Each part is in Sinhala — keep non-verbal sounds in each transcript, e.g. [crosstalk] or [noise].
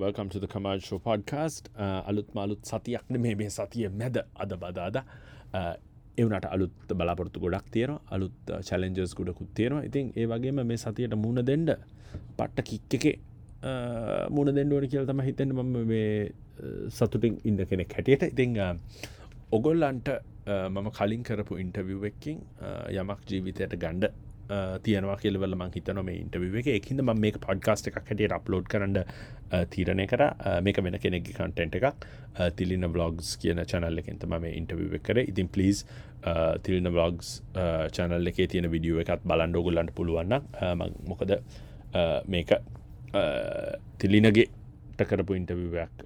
welcome to the commercial podcast. Uh, අලුත් මාලුත් සතියක්න මේ මේ සතිය මැද අද බදාද uh, එවනට අලුත් බලාපොරත්තු ගොඩක් තියෙන අලුත් uh, චලෙන්ජස් ගොඩකුත් තියෙනවා. ඉතින් ඒ වගේම මේ සතියට මුණ දෙන්ඩ පට්ට කික් එක uh, මුණ දෙන්ඩුවන කියල් තම හිතෙන් මම මේ uh, සතුටින් ඉන්න කෙනෙක් හැටියට. ඉතිං ඔගොල්ලන්ට මම කලින් කරපු ඉන්ටවිව් එක්කින් යමක් ජීවිතයට ගණ්ඩ තියෙනවා කියලවල මං හිතන මේ ඉන්ටවිව එක. එකින්ද ම මේ පොඩ්කාස්ට එකක් හැටියට අප්ලෝඩ් කරන්න තීරණය කර. මේක වෙන කෙනෙක් කන්ටෙන්ට් එකක්. තිලින බ්ලොග්ස් කියන චනල්ල එකෙන්තම මේ ඉන්ටවිව කර. ඉතින් පලිස් තිලින බ්ලොග්ස් චනල් එකේ තියෙන විඩියුව එකත් බලන්ඩෝගුල්ලන්ට පුළුවන්න මොකද මේක තිලිනගේ කරපු ඉන්ටවිවක්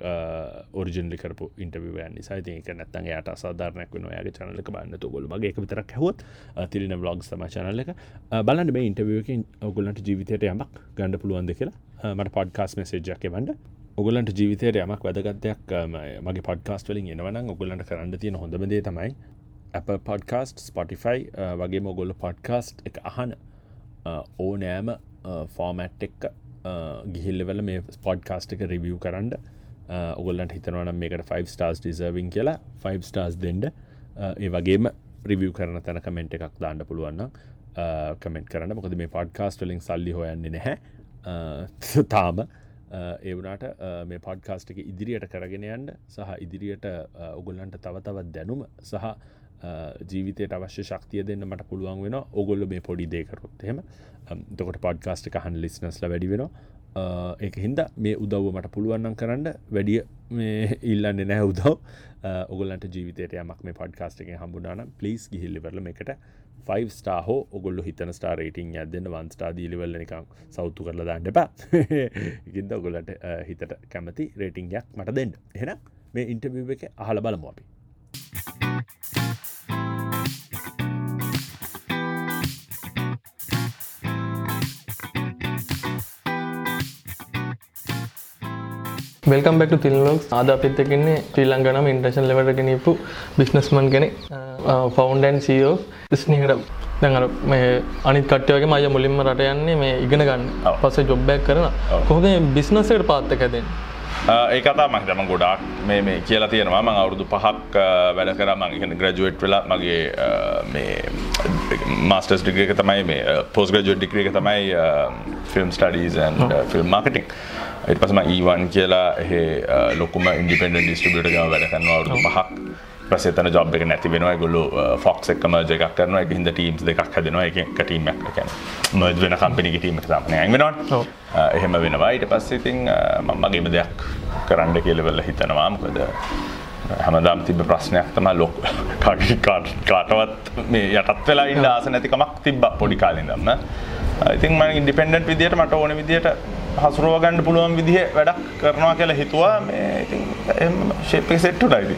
ඔරිජන්ලි uh, කරපු ඉන්ටවිවයන් නිසාති එක නැත්තන් යට සාධාරනයක් වන යාගේ චනලක බන්න තුගොල මගේ එක විතරක් හොත් තිරන බ්ලොග් තම චනල එක. Uh, බලන්න මේ ඉන්ටවියකින් ඔගුලන්ට ජීවිතයට යමක් ගණඩ පුළුවන්ද කියලා. Uh, මට පොඩ්කාස් මෙසේජ්ජක වන්ඩ ඔගලන්ට ජීවිතයට යමක් වැදගත්යක් මගේ පොඩ්කාස් වලින් එනවන ඔගුලන්ට කරන්න තියෙන හොඳමදේ තමයි අප පොඩ්කාස්ට ස්පොටිෆයි වගේ මොගොල්ල පොඩ්කාස්ට් එක අහන ඕනෑම ෆෝමැට් එක්ක ගිහිල්ලවල මේ ස්පොඩ්කාස්ට එක රිවියව් කරන්න ඔගොල්ලන්ට හිතනවනම් මේකට 5 ස්ටාස් ඩිසර්විං කියලා 5 ස්ටාස් දෙන්ඩ ඒ වගේම රිවියව් කරන තැන කමෙන්ට් එකක් දාන්න පුළුවන්න කමෙන්ට් කරන්න. මොකද මේ පොඩ්කාස්ට වලින් සල්ලි හොයන්නේ නැහැ. තාම. ඒවනාට මේ පොඩ්කාස්ට එක ඉදිරියට කරගෙන යන්න සහ ඉදිරියට ඔගොල්ලන්ට තව තවත් දැනුම සහ ජීවිතයට අවශ්‍ය ශක්තිය දෙන්න මට පුළුවන් වෙන ඔගොල්ල මේ පොඩි දේකරොත් එහෙම. තකොට පොඩ්කාස්ට එක හන් ලිස්නස්ල වැඩි වෙන ඒක හින්ද මේ උදව්ව මට පුළුවන්නම් කරන්න. වැඩිය මේ [laughs] ඉල්ලන්න නෑ උදව්. ඔගලන්ට ජීවිතයට යමක් මේ පොඩ්කාස්ට එක හම්බුනාන පලිස් ගිහිල්ලිවරල එකට 5 ස්ටා හෝ ඔගොල්ල හිතන ස්ටා රේටිං ඇදන්න වන් ස්ටා දීලිවල්ල නිකං සෞතු කරල දාන්න එපා. [laughs] ඉගින්ද ඔගොලට හිතට කැමති රේටිංයක් මට දෙන්න. එහෙන මේ ඉන්ටවිව එක අහල බලමු අපි. වෙල්කම් බැක් තිල්ලොක්ස් ආද අපිත් එකන්නේ ශ්‍රී ලංකනම ඉන්ට්‍රේෂන් ලෙවට ගෙනපු බිස්නස්මන් කෙනෙ ෆවන්ඩන් සෝ ස්නීකට දැඟර මේ අනිත් කට්ටයගේ මය මුලින්ම රට යන්නේ මේ ඉගෙන ගන්න. පස්සේ ජොබ්බැක් කරන කොහොද බිස්නසට පාත්තක දෙන්න ඒකතා මහිතම ගොඩක් මේ මේ කියලා තියෙනවා. මං අවුරුදු පහක් වැඩ කර. මං ග්‍රජුවට් වෙලා මගේ මේ මාස්ටර්ස් ඩිග්‍රිය එක තමයි මේ පෝස් ග්‍රජුවට් ඩිග්‍රිය එක තමයි ෆිල්ම් ස්ටඩීස් ෆිල්ම් මාර්කටිං ඊට පසම ඊවන් කියලා එහ ලොකුම ඉන්ඩිපෙන්ඩ ඩිස්ටිබියට ගම වැඩ කරනවා අවුරුදු පහක් ප්‍රසේතන ජොබ් එක නැති වෙනවා. ගොල්ලු ෆොක්ස් එක්කම එකක් කරනවා. එක හිද ටීම්ස් දෙකක් හැදෙනවා. එක කටීමක් කැන නොද වෙන කම්පිනි ටීම තමන ඇවෙනවා එහෙම වෙනවා. ඊට පස්සේ ඉතින් මගේම දෙයක් කරන්න කියලවෙල්ල හිතනවා. මොකද හැමදාම් තිබ ප්‍රශ්නයක් තම ලොක් [laughs] කාටවත් මේ යටත් වෙලා ඉන්න ආස නැතිකමක් තිබ්බ පොඩි කාලින් දන්න ඉතින් ම ඉන්ඩිපෙන්ඩන්් විදියට මට ඕන විදියට හසුරුව ගණඩ පුළුවන් විදිහ වැඩක් කරනවා කියලා හිතුවා. මේ ඉතින් ශේපක සෙට්ටුට අයිති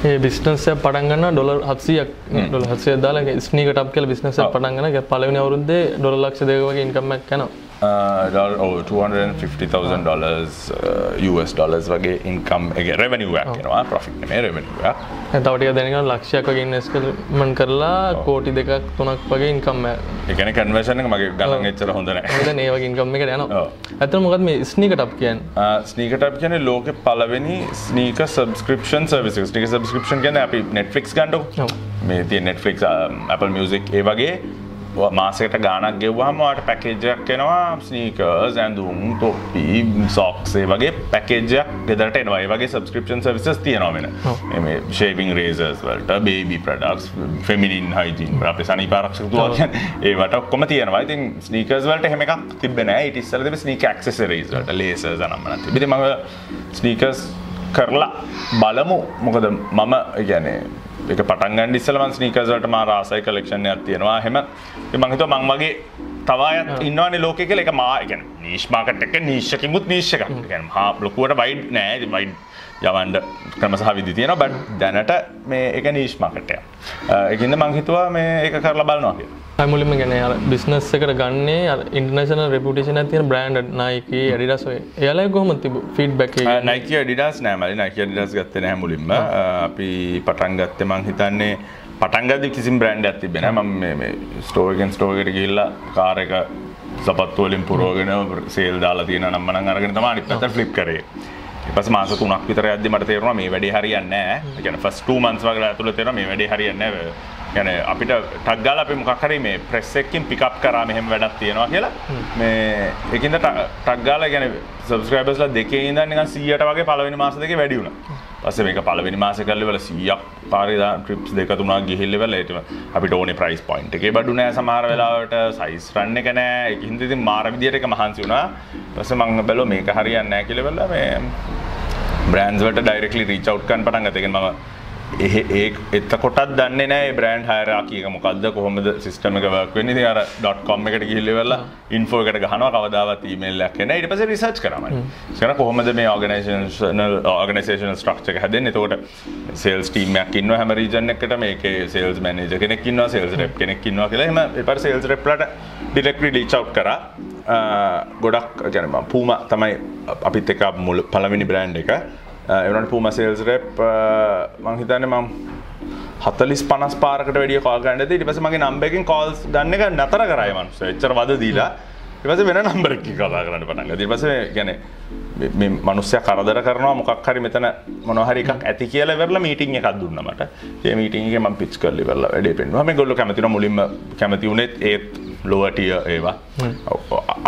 ඒ බිස්නස පටන්ගන්න ඩොල හත්සියක් ඩොල හසේ දාලා ස්නීකටක් කියල බිස්නස පටන්ගන පලවනි අවරුද්දේ ඩොල ලක්ෂ දෙකවගේ ඉන්කම්මක් කනවා $250,000 US ඩොලස් වගේ ඉන්කම් එක රෙවනිුවක් කෙනවා ප්‍රෆික් මේ රෙවනිුවක් තවටිය දැනක ලක්ෂයක් වගේ ඉන්ස්කල්මන් කරලා කෝටි දෙකක් තුනක් වගේ ඉන්කම්ම එකන කන්වර්ෂණ මගේ ගලන් එච්චර හොඳන ඒවගේ ඉන්කම්ම එක යන ඇත මොකත් මේ ස්නීකටප් කියන් ස්නීකටප් කියන ලෝක පලවෙනි ස්නීක සබස්ක්‍රපෂන් සර්විස ටික සබස්ක්‍රපෂන් කියන අපි නෙට්ෆික්ස් ගන්නඩ මේ තිය නෙට්ෆික්ස් Apple මියසික් ඒ වගේ මාසකට ගානක් ගෙව්වාමට පැකේජයක් කෙනවා ස්නීකර්ස් ඇඳුම් තොප්පි සොක්සේ වගේ පැකේජයක් ගෙදරට එනවා. වගේ සබස්ක්‍රපෂන් සවිසස් තියෙනවෙන එම ශේවිං රේසර්ස් වලට බේබි ප්‍රඩක්ස් ෆෙමිනින් හයිජීන් අප සනි පාරක්ෂතුවායන් ඒවට ඔක්කොම තියෙනවා. ඉතින් ස්නීකර්ස් වලට හෙම එකක් තිබෙන ඉටිස්සල දෙ ස්නීක ක්සෙසරේස්ට ලේස නම්මන තිබිරි මඟ ස්නීකර්ස් කරලා බලමු. මොකද මම ගැනේ එක පටන්ගන් ඩිස්සලවන් ස්නීකසට මා රාසයි කලෙක්ෂණයක් තියෙනවා. හෙම මංහිත මං වගේ තවායත් ඉන්නවන ලෝක කල එක මාගැන නීශ්මාකට එක නිශ්කිමුත් නිශ්ක ගැන හා ලොකුවට වයිඩ් නෑ. වයිඩ් යවන්ඩ ක්‍රම සහ විදි තියෙන බට දැනට මේ එක නීශ්මාකටය එකන්න මංහිතුවා මේ එක කරලා බලනවා කියලා මුලිම ගැන බිස්නස් එකට ගන්නේ ඉන්ටර්නශන රෙපුටේෂන තියන බ්‍රන්ඩ් නයික ඩිඩස් එයාල කොහම තිබ ෆිඩ් බැක් නයික ඩිඩස් නෑමලි නයික ඩිඩස් ගත්තන මුලින්ම අපි පටන් ගත්ත මං හිතන්නේ පටන්ගද කිසි බ්‍රන්ඩ් ඇති බෙන ම ස්ටෝගෙන් ස්ටෝකට කියල්ලා කාරක සපත්තුවලින් පුරෝගෙන සේල් දාලා තියෙන නම්මන අරගෙන තම අනිත් ෆ්ලිප් කරේ. පස මාස තුනක් විතර ඇද්දි මට තේරුණා මේ වැඩේ හරියන්නේ නැහැ. කියන්නේ ෆස්ට් 2 months වගේ ඇතුළත තේරුණා මේ වැඩේ හරියන්නේ නැහැ. ගැන අපිට ටක්ගල අපි මොකරේ මේ ප්‍රෙස්සෙක්කින් පිකප් කරා මෙහෙම වැඩක් තියෙනවා කියලා. මේ එකද ටක්ගාල ගැන සබස්ක්‍රබස්ල දෙකේ ඉද නික සියට වගේ පලවෙනි මාස දෙක වැඩියුණ පස මේ පලවෙනි මාස කරලි වල සියක් පාරිදා ට්‍රිප්ස් දෙක තුනා ගිහිල්ලිවල ඒටම අපි ඕන ප්‍රයිස් පොයින්් එක බඩුනෑ සමාර වෙලාවට සයිස් රන්න කනෑ හින්දිති මාරවිදියට එක මහන්සි වුණා. පස මංහ බැලෝ මේක හරියන්නෑ කිලවෙල මේ බ්‍රන්ස්වට ඩයිරෙක්ලි රීචව් කන් පටන් ගතක මම ඒ එතකොටත් දන්නේ නැහැ බ්‍රෑන්ඩ් හයරාකි එක මොකද්ද කොහොමද සිස්ටම් එක වර්ක් වෙන්නේ. අර .com එකට ගිහිල්ලා ඉවරලා ඉන්ෆෝ එකට ගහනවා කවදාවත් ඊමේල් එකක් එන්නේ. ඊට පස්සේ රිසර්ච් කරනවා. ඉතින් කොහොමද මේ ඕගනයිසේෂනල් ස්ට්‍රක්චර් එක හැදෙන්නේ. එතකොට සේල්ස් ටීම් එකක් ඉන්නවා හැම රීජන් එකකට මේකේ සේල්ස් මැනේජර් කෙනෙක් ඉන්නවා, සේල්ස් රෙප් කෙනෙක් ඉන්නවා කියලා. එහෙම ඊපස්සේ සේල්ස් රෙප්ලාට ඩිරෙක්ට්ලි රීච් අවුට් කරා. ගොඩක් ගැන පූම තමයි අපිත් එක මුල් පළවෙනි බ්‍රෑන්් එක එවනට පූම සේල්ස් රෙප් මංහිතන්න මම් හතලිස් පනස් පාරකට වැඩිය කාගන්නද ඉට පස මගේ නම්බකින් කෝල්ස් ගන්න එක නතර කරයි මන්ස එච්චර වද දීලා. ඉවස වෙන නම්බරක්කි කතා කරන්න පටන්ග දිපස ගැන මනුස්්‍ය කරදර කරනවා. මොකක් හරි මෙතන මොනහරි එකක් ඇති කියල වෙරලා මීටිං එකක් දුන්නමට ඒ මීටින්ගේ ම පිච් කරලි වෙල්ල වැඩේ පෙන්වා මේ ගොල්ල කැමතින මුලින්ම කැමති වුණෙත් ඒත් ලෝවටිය ඒවා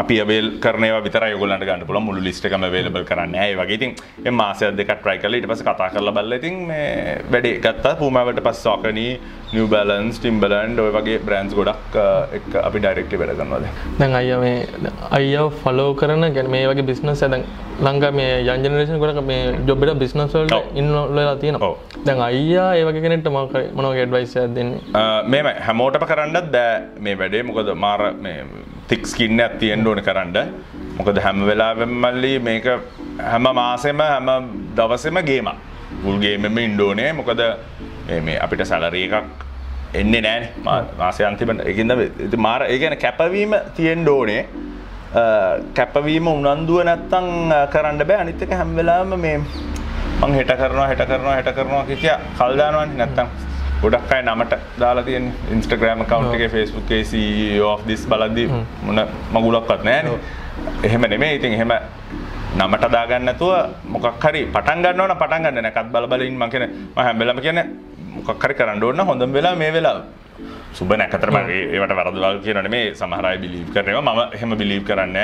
අපි අවේල් කරනව විතර යගලට ගන්න පුල මුළු ලිස්ටකම වේලබල් කරන්න ඒ වගේ. ඉතින් එ මාසය දෙක ට්‍රයි කල ඉට පස කතා කරල බල්ල ඉතින් මේ වැඩේ ගත්තා. පූමවට පස් සෝකනී නිව බලන්ස් ටිම්බලන්ඩ් ඔය වගේ බ්‍රන්ස් ගොඩක් අපි ඩයිරෙක්ටි වැඩ කරනවද දැන්. අය මේ අය ෆලෝ කරන ගැන මේ වගේ බිස්නස් ඇද ලංඟ මේ යන්ජනරේෂන් ගොඩක් මේ ජොබ්බට බිස්නස්වල්ට ඉන්නලලා තියෙනවා. දැන් අයියා ඒවගේ කෙනෙට මක මොනව ගෙඩ්වයිස දෙන්නේ? මෙම හැමෝටම කරන්නත් දෑ මේ වැඩේ. මොකද මාර තික්ස්කින්න ඇතියෙන් ඕන කරන්න. මොකද හැම වෙලාවෙමල්ලි මේක හැම මාසෙම හැම දවසෙම ගේම ගුල්ගේමම ඉන්ඩෝනේ මොකද මේ අපිට සැලරිය එකක් එන්නේ නෑන මාසය අන්තිමට. එකද මාර ඒගැන කැපවීම තියෙන් ඩෝනේ කැපවීම උනන්දුව නැත්තං කරන්න බෑ. අනිත්තක හැම්වෙලාම මේ මං හෙට කරනවා හෙට කරනවා හෙට කරනවා කිය කල්දානුවන් නැත්තම් ගොඩක් අයි නමට දාලා තියෙන් ඉන්ස්ටග්‍රෑම කවන්් එක ෆස්බුක් දිස් බලද්දි මොන මගුලක්වත් නෑන එහෙම නෙමේ ඉතින් එහෙම නමට දාගන්නතුව මොකක් හරි පටන් ගන්නවන පටන් ගන්න නැකත් බලබලින් මකන හැම්බෙලම කියන මොකක්හරි කරන්න ඕන්න හොඳම් වෙලා මේ වෙලා සුබ නැකතරම ඒවට වරදවල් කියනන මේ සමහරයි බිලිව් කරනවා. ම හෙම බිලිව් කරන්න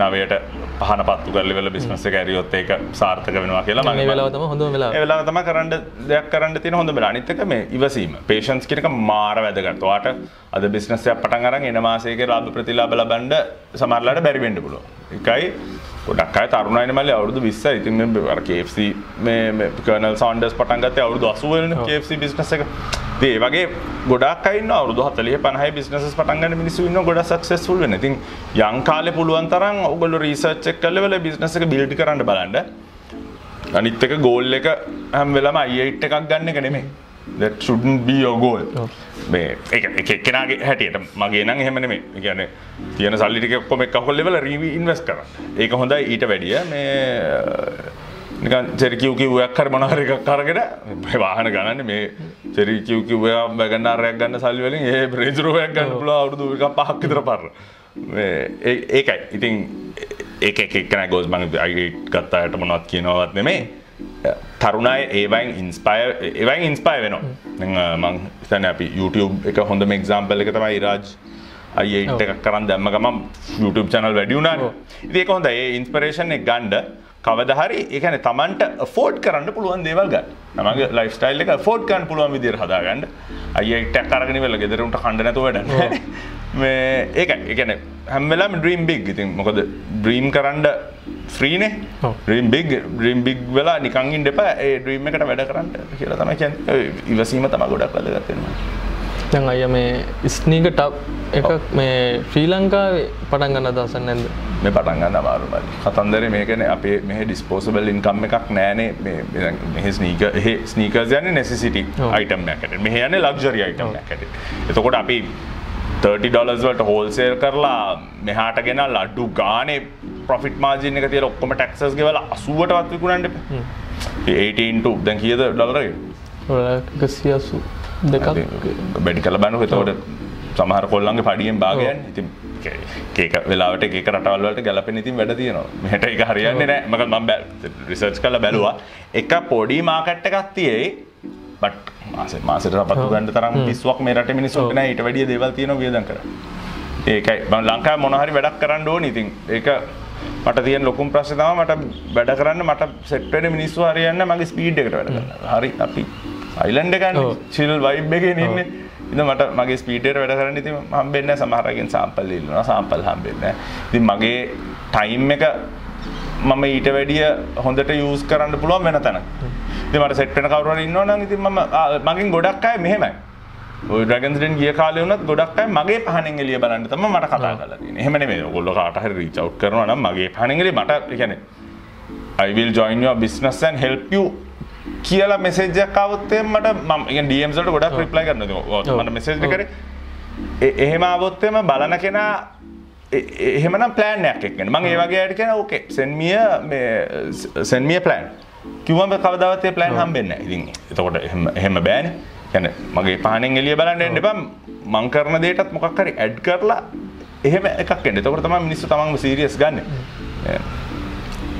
නවයට පහන පත්තු කරලිවල බිස්නස ඇරියොත් ඒක සාර්ථක වෙනවා කියලා මේ වෙලාවතම හොඳ වෙලා වෙලා තම කරන්න දෙයක් කරන්න තින හොඳ වෙලා අනිත්තක මේ ඉවසීම. පේෂන්ස් කිරක මාර වැදගත්වාට අද බිස්නසය පටන් අරන් එන මාසේක රාබ ප්‍රතිලාබල බන්ඩ සමරලාට බැරිවෙන්ඩ පුලො එකයි ගොඩක් අය තරුණයින මල්ල. අවුදු විස්ස ඉතින් කFC මේ කනල් සන්ඩස් පටන්ගත අවුදු අසුවලන කFC බිස්නස එක. දේ වගේ ගොඩක් අයින්න අවුදු හතලිය පනහයි බිස්නස පටන්ගන්න මිනිස්සු ඉන්න ගොඩ සක්සෙස්ුල් වෙන ඉතින් යංකාල පුළුවන් තරම් ඔගොල රීසච්චක් කල්ලවල බිස්නස එක බිල්ටි කරන්න බලන්න. අනිත් එක ගෝල් එක හැම් වෙලම අයිට එකක් ගන්න එක නෙමේ that shouldn't be your goal මේ එක එක්කෙනගේ හැටියට මගේ නම් එහෙම නෙමෙයි. ඒ කියන්නේ තියෙන සල්ලි ටික ඔක්කොම එක්ක අහකොල් ලෙවල රීවි ඉන්වෙස්ට් කරන්න. ඒක හොඳයි ඊට වැඩිය මේ නිකන් චෙරි කිව් කිව්වක් හරි මොනවා හරි එකක් අරගෙන මේ වාහන ගණන්නේ මේ චෙරි කිව් කිව් එක වැගන්නාරයක් ගන්න සල්ලි වලින් ඒ රේන්ජ් රෝවරයක් ගන්න පුළුවන් අවුරුදු එකක් පහක් විතර පරන. මේ ඒකයි. ඉතින් ඒක එක එක්කෙනා ගෝස් මම ගත්තාට මොනවත් කියනවත් නෙමෙයි. තරුණයි ඒවයින් ඉන්ස්පය ඒවයින් ඉන්ස්පය වෙනවා. මං ස්තන අපි YouTube එක හොඳම එක්සාම්පල් එක තමයි රාජ් අයිට එකක් කරන්න දැම්ම ගම YouTube චනල් වැඩියුණා ඒක හොඳ ඒ ඉන්ස්පරේෂන් එක ගණ්ඩ කවදහරි ඒකන තමන්ට ෆෝඩ් කරන්න පුළුවන් දේවල් ගන්න. නමගේ ලයිස්ටයිල් එක ෆෝඩ් කන් පුළුවන් විදිර හදාගන්න. අයිට කරගෙන වෙල ගෙදරුන්ට කණ්ඩනතු වැඩ මේ ඒක එකන හැම්වෙලාම ඩ්‍රීම් බිග් ඉතින් මොකද ඩ්‍රීම් කරන්න ෆ්‍රීනේ ්‍රීම් බිග් ්‍රීම් බිග් වෙලා නිකංගින් දෙප ඒ ඩ්‍රීම් එකට වැඩ කරන්න කියලා තම කියන් ඉවසීම තම ගොඩක් ලදගත්වෙනවා දැන් අය මේ ස්නීක ටප් එකක් මේ ශ්‍රී ලංකාවේ පටන් ගන්න දසන්න නැද මේ පටන් ගන්න අමාරුමයි කතන්දර මේකන අපේ මෙහ ඩිස්පෝසබල් ඉන්කම් එකක් නෑනේ. මෙහ ස්නීක එහ ස්නීකර්ස් යන නෙසිසිටි අයිටම් ඇකට මෙහ යන ලක්ජරි අයිටම් ඇකට එතකොට අපි 30 ඩොලස් වලට හෝල්සේල් කරලා මෙහාට ගෙන ලඩ්ඩු ගානේ ප්‍රොෆිට් මාජින එක තියල ඔක්කොම ටක්සස් ගෙවල අසුවට වත්විකුණන්ට 18 දැන් කියද ඩොලරගේ සියසු දෙකක්. බැඩි කල බැනු එතකොට සමහර කොල්ලන්ගේ පඩියෙන් භාගයන් ඉතින් ඒක වෙලාවට ඒක රටවල්වලට ගැලපෙන ඉතින් වැඩ තියෙනවා. මෙහට එක හරියන්නේ නෑ මක මම රිසර්ච් කල බැලවා. එක පොඩි මාකට්ට එකක් තියේ බට් මාස මාසට පතු ගන්ට තරම් පිස්වක් මේ රට මිනිස්සුන්ට නෑ. ඊට වැඩිය දේවල් තියෙනවා වියදම් කර ඒකයි. මම ලංකාවේ මොන හරි වැඩක් කරන්න ඕනේ ඉතින්. ඒක මට තියෙන ලොකුම ප්‍රශ්නේ තමයි මට වැඩ කරන්න මට සෙට් වෙන මිනිස්සු හරියන්න මගේ ස්පීඩ් එකට වැඩ කරන්න. හරි අපි අයිලන්ඩ් එකනේ. චිල් වයිබ් එකේ ඉන්නේ. ඉතින් මට මගේ ස්පීඩ් එකට වැඩ කරන්න ඉතින් හම්බෙන්නේ නැහැ සමහර අයගෙන් සාම්පල් ඉල්ලනවා සාම්පල් හම්බෙන්නේ නැහැ. ඉතින් මගේ ටයිම් එක මම ඊට වැඩිය හොඳට යූස් කරන්න පුළුවන් වෙන තැනක. මට සෙට් වෙන කවුරු හරි ඉන්නවනම් ඉතින් මම මගෙන් ගොඩක් අය මෙහෙමයි. ඔය ඩ්‍රැගන්ස්ඩෙන් ගිය කාලේ වුණත් ගොඩක් අය මගේ පහනෙන් එළිය බලන්න තමයි මට කතා කරලා තියෙන්නේ. එහෙම නෙමෙයි. ඔයගොල්ලෝ කාට හරි රීච් අවුට් කරනවා නම් මගේ පහනෙන් එළිය මට කියන්නේ I will join your business and help you කියලා මෙසේජ් එකක් එහෙම මට මම කියන්නේ DMs වලට ගොඩක් රිප්ලයි කරනවා. මට මෙසේජ් එකේ එහෙම ආවොත් එහෙම බලන කෙනා එහෙමනම් ප්ලෑන් එකක් එක්කන මම ඒ වගේ අයට කියන okay send me a send me a plan කිවම කවදාවතේ ප්ලෑන් හම්බෙන්න ඉතින් එතකොට එහෙම බෑන. ගැන මගේ පානෙන් එලිය බලන්න එන්න බම් මං කරන දේටත් මොකක්කරි ඇඩ් කරලා එහෙම එකක් එන්න. තකොට තම මිනිස්සු තමන්ම සීරියස් ගන්න.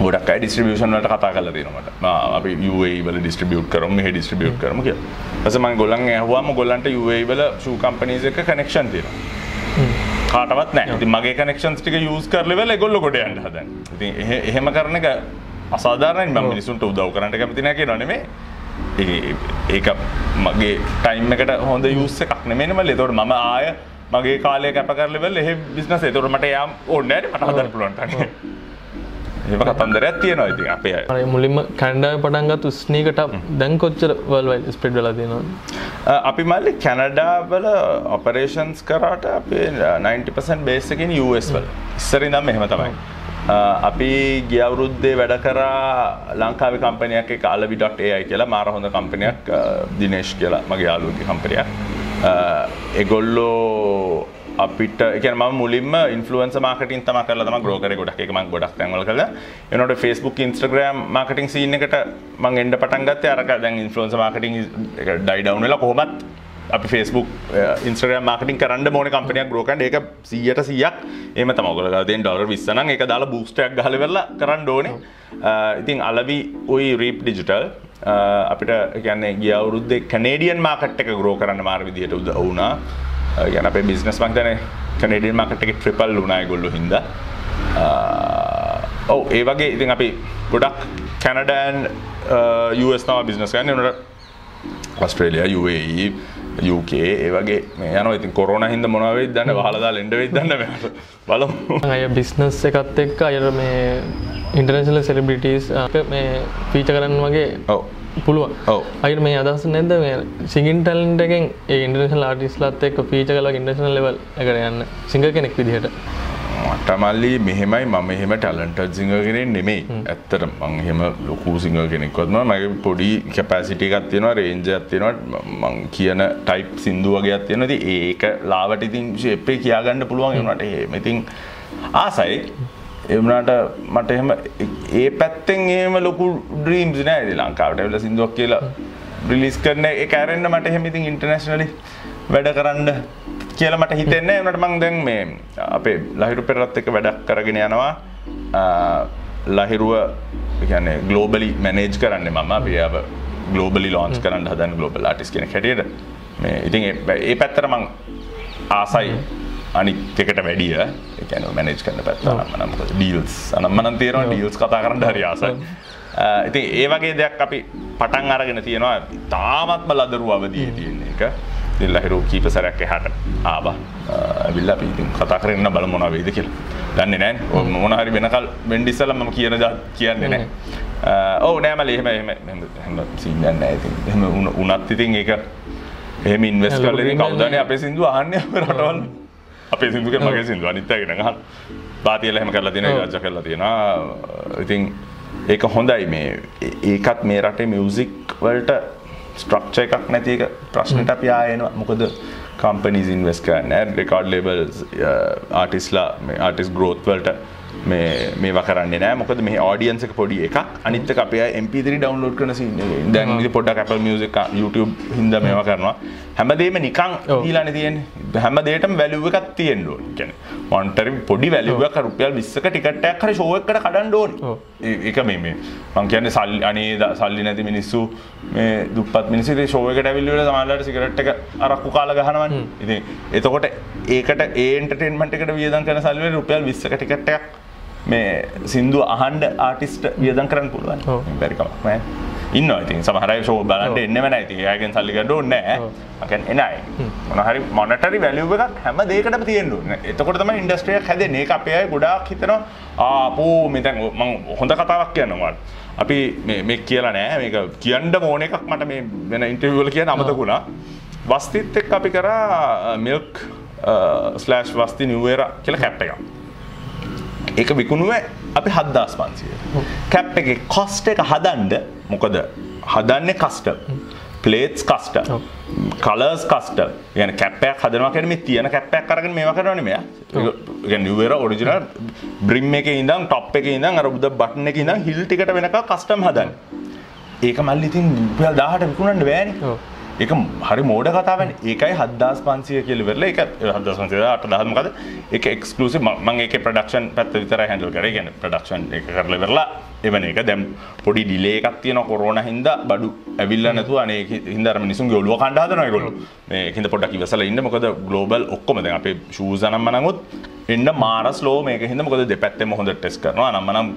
ගොඩක් ඩිස්ට්‍රිියෂන්ලට කතා කල දෙනට අපි යවල ඩිස්ට්‍රිියුට් කරම හ ඩිස්ට්‍රිියුට් කරම කිය පසම ගොලන් ඇහවාම ගොල්ලන්ට යවේවල ෂූ කම්පනීස එක කනෙක්ෂන් තියෙන කාටවත් නෑ මගේ කනෙක්ෂන්ස් ටික යස් කරලවෙල ගොල්ල ගොඩ න්ට හද එහෙම කරන එක අසාධාරණයි මම මිනිසුන්ට උදව් කරන්න කැමති නැහැ කියනවා නෙමෙයි. ඒක මගේ ටයිම් එකට හොඳ යූස් එකක් නෙමෙයි මල්ලි. ඒතකොට මම ආය මගේ කාලය කැප කරලා වෙලා එහෙ බිස්නස් ඒතකොට මට යාම් ඕනේ නැහැ මට හදන්න පුළුවන් තනිය. එහෙම කතන්දරයක් තියෙනවා ඉතින් අපේ අය. මුලින්ම කැනඩාවේ පටන් ගත්ත ස්නීකට දැන් කොච්චර වර්ල්ඩ් ස්ප්‍රෙඩ් වෙලා තියෙනවද? අපි මල්ලි කැනඩාවල ඔපරේෂන්ස් කරාට අපේ 90% බේස් එකකින් US වල. ඉස්සර ඉඳන් මෙහෙම තමයි. අපි ගිය අවුරුද්දේ වැඩ කරා ලංකාවේ කම්පැනියක් එක alavi.ai කියලා මාර හොඳ කම්පැනියක් දිනේෂ් කියලා මගේ යාළුවගේ කම්පැනියක්. ඒගොල්ලෝ අපිට එකන ම මුලින්ම ඉන්ෆලුවන්ස මාකටින් තම කරලා තම ග්‍රෝකර ගොඩක්. එක මක් ගොඩක් තැන්වල කළ. එනොට ෆස්බුක් ඉන්ස්ට්‍රග්‍රම් මාකටින් සිීන එකට මං එන්ඩ පටන්ගත් අරක දැන් ඉන්ෆලුවන්ස මාකටින් ඩයිඩවනල කොහොමත් අපි ෆස්බුක් ඉන්ස්ට්‍රගම් මාකටින් කරන්න මෝන කම්පනයක් ග්‍රෝකන්ඩ එක සියට සියක්. එම තමගල දෙන් ඩොලර් විස්සන එක දාලා බූස්ටයක් ගලවෙල්ල කරන්න ඕනේ. Eh, ඉතින් අලවි ඔයි රීප් ඩිජිටල් අපිට ගැන්නේ ගිය අවුරුද්දේ කනේඩියන් මාකට් එක ග්‍රෝ කරන්න මාර විදිහට උද වුණා. Eh, ගැන අපේ බිස්නස් මක්තන කනඩියන් මාකට එක ට්‍රිපල් ලුනාය ගොල්ලු හිද ඔව ඒ වගේ ඉතින් අපි ගොඩක් කැනඩෑන් නව බිස්නස් ගන්න නට ඔස්ට්‍රේලිය UAE UK ඒ වගේ යන ඉතින් කොරන හිද මොනවේ දන්න? හලදා ලෙන්ඩ වෙයි දන්න බල අය? බිස්නස් එකත් එක්ක අයර මේ ඉන්ටර්නශල සෙලිබිටස් මේ පීච කරන්න වගේ ඔව. පුළුවන්. අයි මේ අදහස නැද මේ සිගින් ටලන්ටගෙන් ඒ ඉන්ටර්නශල් ආටිස්ලත් එක් පීච කලා ඉන්ටර්නශල් ලෙවල් එක යන්න. සිංහ කෙනෙක් විදිහට මටමල්ලි මෙහෙමයි මම එහෙම ටැලන්ට සිංහගෙනෙන් නෙමෙයි. ඇත්තට මං එහෙම ලොකු සිංහ කෙනෙක්වත්ම මගේ පොඩි කැපැසිටි එකක් තියෙනවා රේන්ජ ඇත්තියෙනවා මං කියන ටයිප් සිින්දු වගේ තියෙන ති ඒක ලාවට ඉතින් ශෙප්පේ කියාගන්න පුළුවන්. වනට එහෙම. ඉතින් ආසයි. එමනාට මට එහෙම ඒ පැත්තෙන් ඒම ලොකු ඩ්‍රීම්ස් නෑ. ලංකාවට වෙල සිින්දුවක් කියලා බ්‍රිලිස් කරන එක ඇරෙන්න්න මට එහෙමඉතින් ඉන්ටර්නශනලි වැඩ කරන්න කියල මට හිතෙන්නේ එනට මං දැන් මේ අපේ ලහිරු පෙරත් එක වැඩක් කරගෙන යනවා. ලහිරුව කියන්නේ ගලෝබලි මැනේජ් කරන්න මම. අපියාව ගලෝබලි ලෝන්ස් කරන්න හදන් ගලෝබල් ආටිස් කෙන හැටියට මේ ඉතින් ඒ පැත්තර මං ආසයි අනිකට වැඩිය. එකන මැනේජ් කරන්න පැත්ත නම ඩීල්ස් අනම්මන තේරවා ඩීල්ස් කතා කරන්න හරි ආසයි. ඉතින් ඒ වගේ දෙයක් අපි පටන් අරගෙන තියෙනවා. තාමත්ම ලදරු අවදී තියෙන්නේ එක දිල්ලහිරු කීප සැරැක්ක හට ආබ ඇවිල්ල පිතින් කතා කරන්න බල මොන වේද කියල. දන්න නෑන් මොනහරි වෙනකල් වෙන්ඩිස්සල ම කියන ජ කියන්නේ නෑ ඕ නෑමල එහෙම එහම සිීන්න ඇති එම උනත් ඉතින් ඒක එහෙම ඉන්වස් කල කවදන අපේ සිින්දු අහන්න රටවල්? අපේ සිදුක මගේ සිින්දු අනිත්තගෙන හන් බාතියල එහෙම කරලා තියෙන රජ කරලා තියෙනවා. ඉතින් ඒක හොඳයි මේ. ඒකත් මේ රටේ මියසික් වලට ස්ට්‍රක්ෂ එකක් නැති එක ප්‍රශ්නට අපි ආයනවා මොකද කම්පනිස් ඉන්වස් කරන්න රෙකාඩ් ලේබල් ආටිස්ලා ආටිස් ග්‍රෝත් වලට මේවා කරන්න නෑ. මොකද මේ ආඩියන්සක පොඩි එකක්. අනිත්තක අපේ MP3 ඩවන්ලෝඩ් කරන දැන් පොඩ්ඩක් Apple Music YouTube හින්ද මේවා කරනවා. හැමදේම නිකං ඊලාන තියෙන් හැම දේටම වැලුව එකක් තියෙන්ඩෝ ගැන මොන්ටරි පොඩි වැලුවක් රුපියල් විස්සක ටිකටයක් කර ශෝයකට කඩන් ඩෝන් එක මේ මේ. මං කියන්න සල්ලි අනේ සල්ලි නැති මිනිස්සු මේ දුපත් මිනිසිේ ශෝයකට ඇවිල්ලට සමාලට සිකරට්ක අරක්කු කාල ගහනවන්. ඉති එතකොට ඒකට ඒන්ටර්ටේන්මට එකට වියදන් කන සල්වේ රුපියල් විස්සක ටිකටයක් මේ සිින්දු අහන්ඩ ආටිස්ට වියදන් කරන්න පුළුවන්. බැරිකමක් ඉන්න ඉතින්. සමහරයි ශෝ බලන්ට එන්නවන ඇති යගෙන් සල්ලිකට නෑ. මකැන් එනයි මොනහරි මොනටරි වැලිුව එකක් හැම දේකට තියෙන්ඩු එතකොටම ඉන්ඩස්ට්‍රිය හැද ඒ අපේ ගොඩක් හිතනවා ආපෝ මෙතැන් මං හොඳ කතාවක් කියන්නවාට අපි මේ කියලා නෑ. මේක කියන්ඩ මෝන එකක් මට මේ වෙන ඉන්ටවවල කිය අමතකුණා වස්තිත් එක් අපි කරා මිල්ක් ස්ලෑෂ් වස්ති නිවේර කියල කැප්ට එකක් ඒක විකුණුව අපි හද්දාස් පන්සිය. කැප් එක කොස්ට එක හදන්ඩ මොකද? හදන්නේ කස්ට පලේටස් කස්ට කලර්ස් කස්ට ගැන කැපයක් හදනවාකට මේ තියෙන කැපයක් කරගෙන මේ කරන මෙය නිවර ඔරිජිනල් බ්‍රිම් එක ඉදම් ටොප් එක ඉදම් අර බුද බට්න එක ඉදම් හිල්ටිකට වෙනක කස්ටම් හදන් ඒක මල්ලිතින් දාහට විකුණන්න වැෑනි එක හරි මෝඩ කතාවෙන්. ඒකයි හදදාස් පන්සිය කියලිවෙරල එක හදස් පන්සිය අට දහමකද එක එක්ස්කලසි මං ඒක ප්‍රඩක්ෂන් පැත්ත විතර හැඳල් කර. ගැන ප්‍රඩක්ෂන් එක කරල වෙරලා එවන එක. දැම් පොඩි ඩිලේකක් තියන කොරෝන හින්ද. බඩු ඇවිල්ල නැතු අනේ හිදර මිනිසුන් ගොලුව කණ්ඩාදන ගොලු හිද පොඩක් ඉවසල ඉන්න. මොකද ගලෝබල් ඔක්කොමද අපේ ශූසනම් මනගුත් එන්න මාරස් ලෝ මේක හිද මොකද දෙපැත්තෙම හොඳ ටෙස් කරනවා. නම්මනම්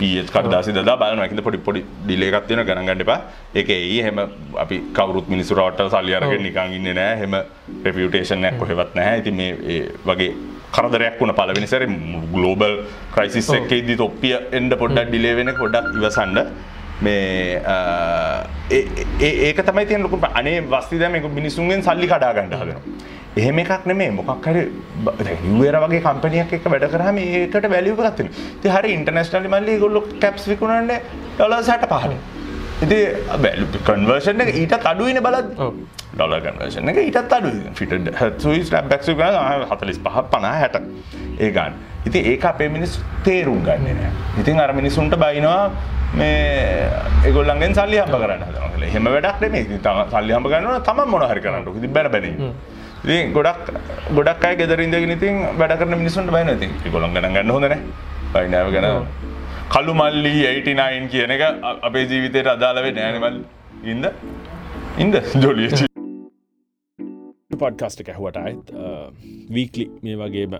පියත් කටදාසි දා බලන ඇකිද පොඩි පොඩි ඩිලේකත්තියන ගණගන්න එපා. එක ඒ හෙම අපි කවරුත් මිනිසුරට සල්ලියරගෙන නිකං ඉන්න නෑ හෙම රෙපියුටේෂනයක් කොහෙවත් නැහැ. ඇති මේ වගේ කරදරයක් වුණ පලවෙනිසර ගලෝබල් ක්‍රයිසිස් එක ඉදි තොප්පිය එන්ඩ පොඩ්ඩක් ඩිලේ වෙන පොඩක් ඉවසන්ඩ මේ ඒක තමයි තිය ලොක අනේ වස්ති දැම මිනිසුන්ගෙන් සල්ලි කඩාගන්න හදනවා. එහෙම එකක් නෙමේ මොකක් හරි නිවර වගේ කම්පනයක් එක වැඩ කරහම ඒකට වැලිව ගත්තන ති හරි ඉන්ටර්නස්නලි මල්ලි ගොල්ලො කැප්ස් විකුණන්න ඩොල සට පහල ඉති කන්වර්ෂන එක ඊට අඩුවන බලත් ඩොල කන්වර්ෂන එක ඊටත් අඩු ෆිට සුයි බැක්සු හතලිස් පහ පනා හැට. ඒ ගන්න. ඉති ඒක අපේ මිනිස් තේරුම් ගන්න නෑ. ඉතින් අර මිනිසුන්ට බයිනවා මේ එගොල්ලන්ගෙන් සල්ලි හම්ප කරන්න හදනකල හෙම වැඩක් නෙමේ සල්ලි හම්ප කරන්න තම මොනහරි කරන්නට ති බැන බැන ඉතින් ගොඩක් ගොඩක් අය ගෙදර ඉඳගෙන ඉතින් වැඩ කරන මිනිස්සුන්ට බය නැති. ඒගොල්ලන් ගණන් ගන්න හොඳ නැහැ. බයිනාව ගැන කළු මල්ලි 89 කියන එක අපේ ජීවිතේට අදාළ වෙන්නේ නැහැ නේ මල්ලි. ඉන්න ඉන්න [laughs] ජොලිය. [laughs] පොඩ්කාස්ට් එක ඇහුවට අයත් වීක්ලි මේ වගේම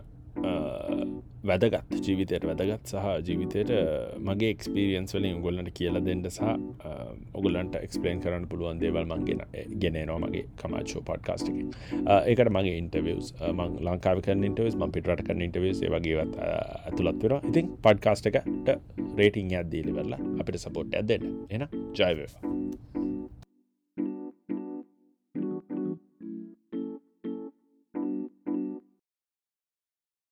වැදගත්. ජීවිතයට වැදගත් සහ ජීවිතයට මගේ එක්ස්පිරියන්ස් වලින් ගොල්ලට කියල දෙන්න සහ ඔගුලන්ට එක්ස්පලේන් කරන්න පුළුවන් දේවල් මංගෙන ගෙනනවා මගේ කමාචෝ පොඩ්කාස්ට එක. ඒකට මගේ ඉන්ටවස් මං ලංකාව ඉන්ටවස් ම පිටට කන්න ඉන්ටවස් වගේවත් ඇතුළත් වෙර ඉතින් පඩ්කාස්ට එකට රේටිං අදදීලි වෙල්ලා අපිට සපෝට් ඇදෙන එන ජයවවා